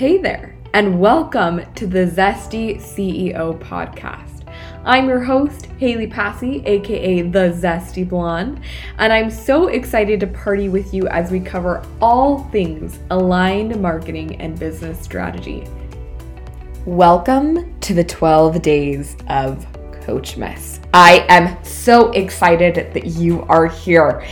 Hey there, and welcome to the Zesty CEO podcast. I'm your host, Haley Passy, aka the Zesty Blonde, and I'm so excited to party with you as we cover all things aligned marketing and business strategy. Welcome to the 12 days of Coachmas. I am so excited that you are here.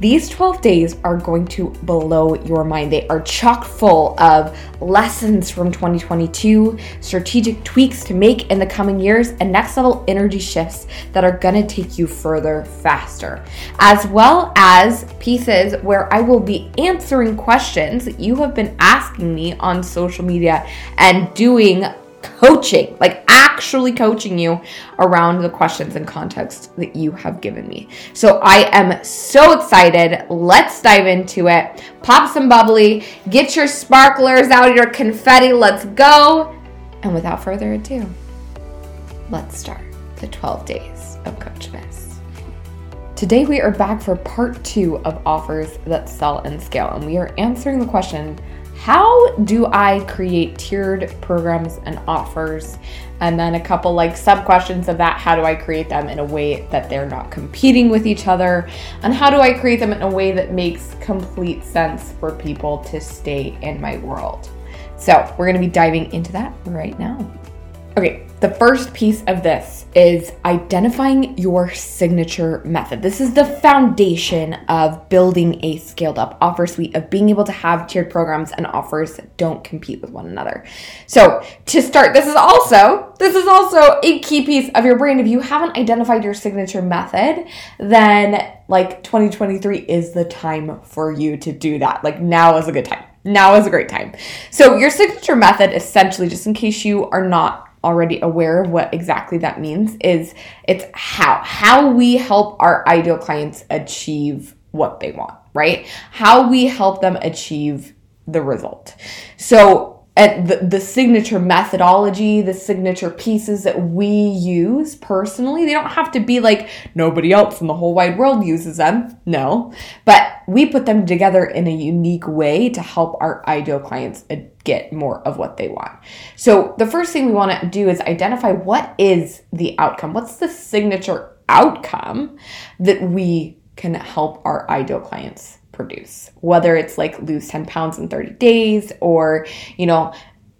These 12 days are going to blow your mind. They are chock full of lessons from 2022, strategic tweaks to make in the coming years, and next level energy shifts that are going to take you further faster, as well as pieces where I will be answering questions that you have been asking me on social media and doing coaching, like actually coaching you around the questions and context that you have given me. So I am so excited. Let's dive into it. Pop some bubbly, get your sparklers out, your confetti. Let's go. And without further ado, let's start the 12 days of Coachmas. Today we are back for part two of offers that sell and scale, and we are answering the question how do I create tiered programs and offers? And then a couple like sub questions of that how do I create them in a way that they're not competing with each other? And how do I create them in a way that makes complete sense for people to stay in my world? So, we're gonna be diving into that right now. Okay, the first piece of this is identifying your signature method. This is the foundation of building a scaled up offer suite, of being able to have tiered programs and offers that don't compete with one another. So, to start, this is also this is also a key piece of your brand. If you haven't identified your signature method, then like 2023 is the time for you to do that. Like now is a good time. Now is a great time. So, your signature method essentially just in case you are not already aware of what exactly that means is it's how how we help our ideal clients achieve what they want right? How we help them achieve the result. So and the, the signature methodology, the signature pieces that we use personally, they don't have to be like nobody else in the whole wide world uses them. No. But we put them together in a unique way to help our ideal clients uh, get more of what they want. So the first thing we want to do is identify what is the outcome? What's the signature outcome that we can help our ideal clients produce, whether it's like lose 10 pounds in 30 days or, you know,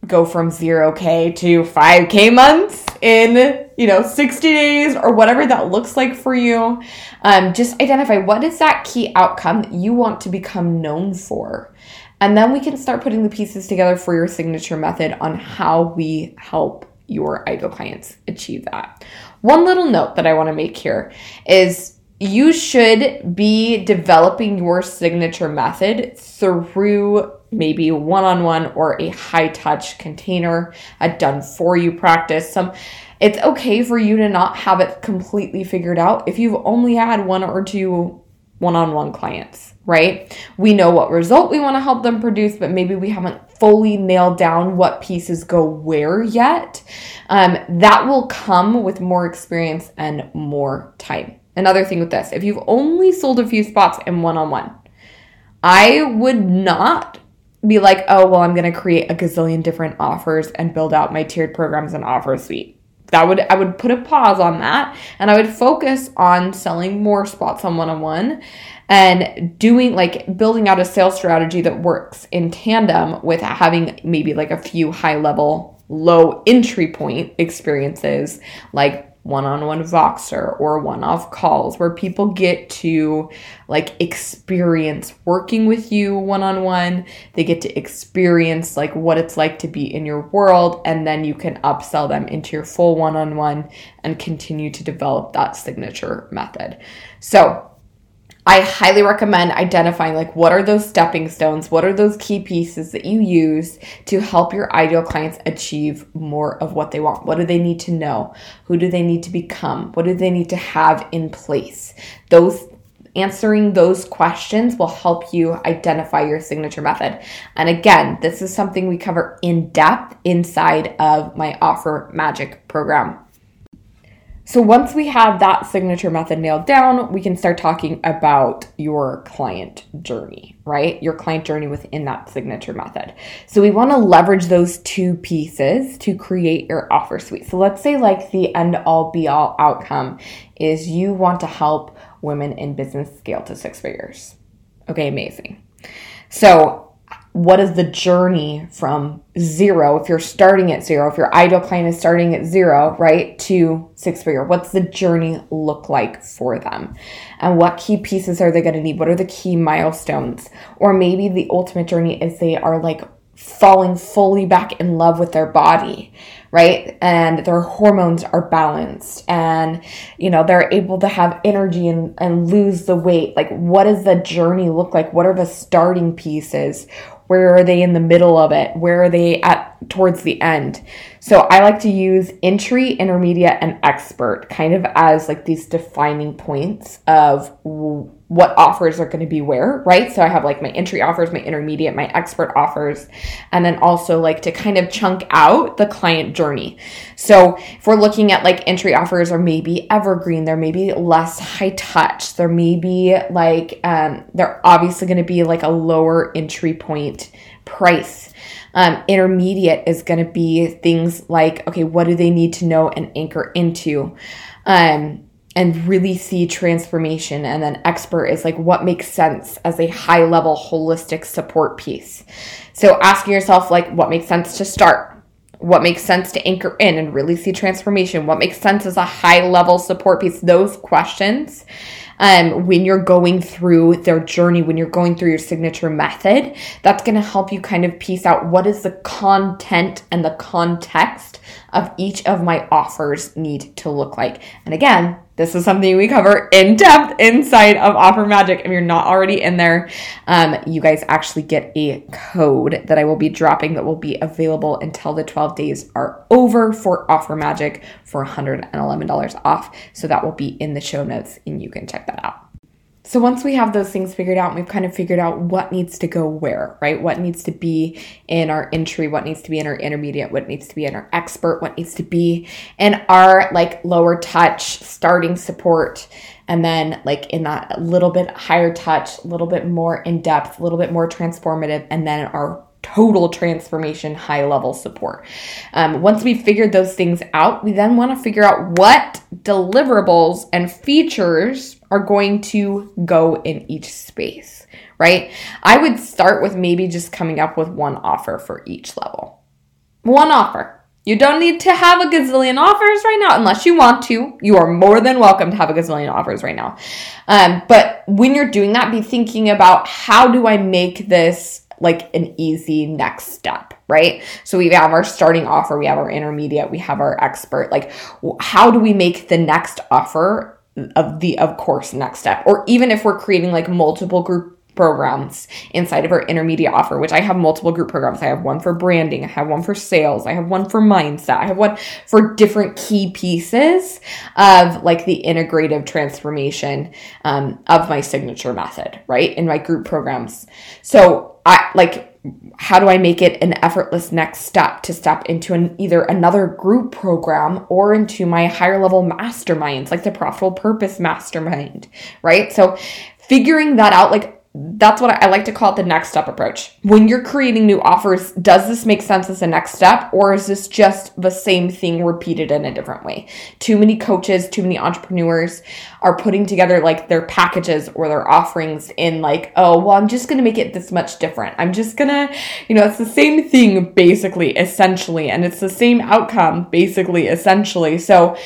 go from 0k to 5k months in you know 60 days or whatever that looks like for you. Um, just identify what is that key outcome that you want to become known for. And then we can start putting the pieces together for your signature method on how we help your ideal clients achieve that. One little note that i want to make here is you should be developing your signature method through maybe one on one or a high touch container, a done for you practice. Some it's okay for you to not have it completely figured out if you've only had one or two one on one clients, right? We know what result we want to help them produce, but maybe we haven't fully nailed down what pieces go where yet. Um, that will come with more experience and more time. Another thing with this, if you've only sold a few spots in one on one, I would not be like, oh, well, I'm going to create a gazillion different offers and build out my tiered programs and offer suite. That would, I would put a pause on that and I would focus on selling more spots on one on one and doing like building out a sales strategy that works in tandem with having maybe like a few high level, low entry point experiences like one-on-one Voxer or one-off calls where people get to like experience working with you one-on-one. They get to experience like what it's like to be in your world and then you can upsell them into your full one-on-one and continue to develop that signature method. So, I highly recommend identifying like what are those stepping stones, what are those key pieces that you use to help your ideal clients achieve more of what they want. What do they need to know? Who do they need to become? What do they need to have in place? Those answering those questions will help you identify your signature method. And again, this is something we cover in depth inside of my offer magic program. So once we have that signature method nailed down, we can start talking about your client journey, right? Your client journey within that signature method. So we want to leverage those two pieces to create your offer suite. So let's say like the end all be all outcome is you want to help women in business scale to six figures. Okay, amazing. So what is the journey from zero if you're starting at zero if your ideal client is starting at zero right to six figure what's the journey look like for them? And what key pieces are they going to need? What are the key milestones? Or maybe the ultimate journey is they are like falling fully back in love with their body right? And their hormones are balanced and you know they're able to have energy and, and lose the weight. Like what does the journey look like? What are the starting pieces where are they in the middle of it? Where are they at towards the end? So I like to use entry, intermediate, and expert kind of as like these defining points of what offers are going to be where, right? So I have like my entry offers, my intermediate, my expert offers, and then also like to kind of chunk out the client journey. So if we're looking at like entry offers or maybe evergreen, there may be less high touch. There may be like, um, they're obviously going to be like a lower entry point price. Um, intermediate is going to be things like, okay, what do they need to know and anchor into? Um, and really see transformation. And then expert is like what makes sense as a high level holistic support piece. So asking yourself, like, what makes sense to start? What makes sense to anchor in and really see transformation? What makes sense as a high level support piece? Those questions um, when you're going through their journey, when you're going through your signature method, that's going to help you kind of piece out what is the content and the context of each of my offers need to look like. And again, this is something we cover in depth inside of Offer Magic. If you're not already in there, um, you guys actually get a code that I will be dropping that will be available until the 12 days are over for Offer Magic for $111 off. So that will be in the show notes and you can check that out. So once we have those things figured out, we've kind of figured out what needs to go where, right? What needs to be in our entry, what needs to be in our intermediate, what needs to be in our expert, what needs to be in our like lower touch starting support. And then like in that little bit higher touch, a little bit more in depth, a little bit more transformative, and then our total transformation high level support. Um, once we've figured those things out, we then want to figure out what deliverables and features are going to go in each space, right? I would start with maybe just coming up with one offer for each level. One offer. You don't need to have a gazillion offers right now unless you want to. You are more than welcome to have a gazillion offers right now. Um, but when you're doing that, be thinking about how do I make this like an easy next step, right? So we have our starting offer, we have our intermediate, we have our expert. Like, how do we make the next offer of the, of course, next step? Or even if we're creating like multiple group programs inside of our intermediate offer, which I have multiple group programs. I have one for branding, I have one for sales, I have one for mindset, I have one for different key pieces of like the integrative transformation um, of my signature method, right? In my group programs. So I like how do I make it an effortless next step to step into an either another group program or into my higher level masterminds like the profitable purpose mastermind, right? So figuring that out like that's what I like to call it the next step approach. When you're creating new offers, does this make sense as a next step or is this just the same thing repeated in a different way? Too many coaches, too many entrepreneurs are putting together like their packages or their offerings in like, oh, well, I'm just going to make it this much different. I'm just going to, you know, it's the same thing basically, essentially, and it's the same outcome basically, essentially. So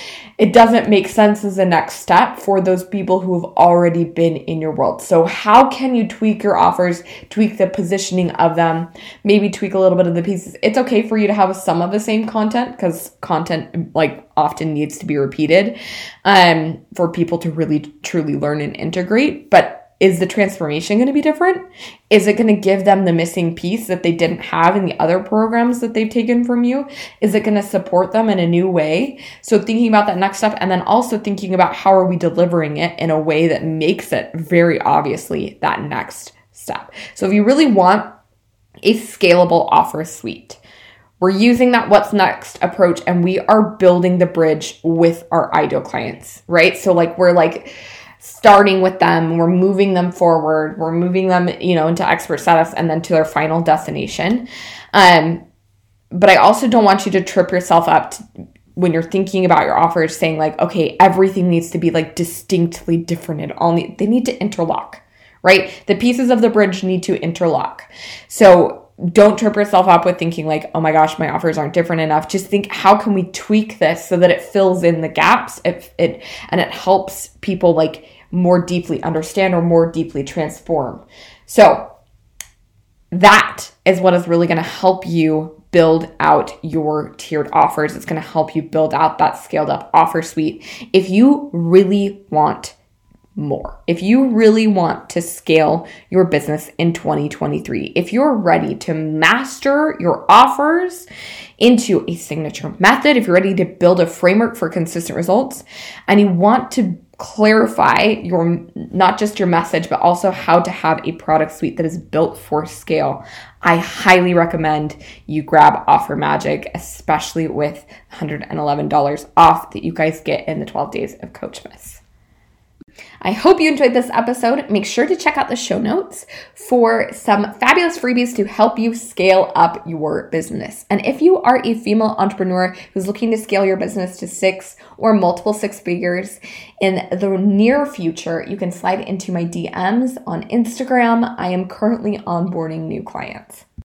it doesn't make sense as a next step for those people who have already been in your world. So, how can you tweak your offers, tweak the positioning of them, maybe tweak a little bit of the pieces? It's okay for you to have some of the same content because content, like, often needs to be repeated um, for people to really truly learn and integrate. But is the transformation going to be different? Is it going to give them the missing piece that they didn't have in the other programs that they've taken from you? Is it going to support them in a new way? So thinking about that next step and then also thinking about how are we delivering it in a way that makes it very obviously that next step. So if you really want a scalable offer suite, We're using that what's next approach and we are building the bridge with our ideal clients, right? So, like, we're like, starting with them we're moving them forward we're moving them you know into expert status and then to their final destination. Um, but i also don't want you to trip yourself up to, when you're thinking about your offers saying like okay everything needs to be like distinctly different it all need, they need to interlock right? The pieces of the bridge need to interlock. So don't trip yourself up with thinking like oh my gosh my offers aren't different enough. Just think how can we tweak this so that it fills in the gaps? It, it and it helps people like more deeply understand or more deeply transform so that is what is really going to help you build out your tiered offers it's going to help you build out that scaled up offer suite if you really want more. If you really want to scale your business in 2023, if you're ready to master your offers into a signature method, if you're ready to build a framework for consistent results, and you want to clarify your not just your message but also how to have a product suite that is built for scale. I highly recommend you grab offer magic especially with $111 off that you guys get in the 12 days of coachmas I hope you enjoyed this episode. Make sure to check out the show notes for some fabulous freebies to help you scale up your business. And if you are a female entrepreneur who's looking to scale your business to six or multiple six figures in the near future, you can slide into my DMs on Instagram. I am currently onboarding new clients.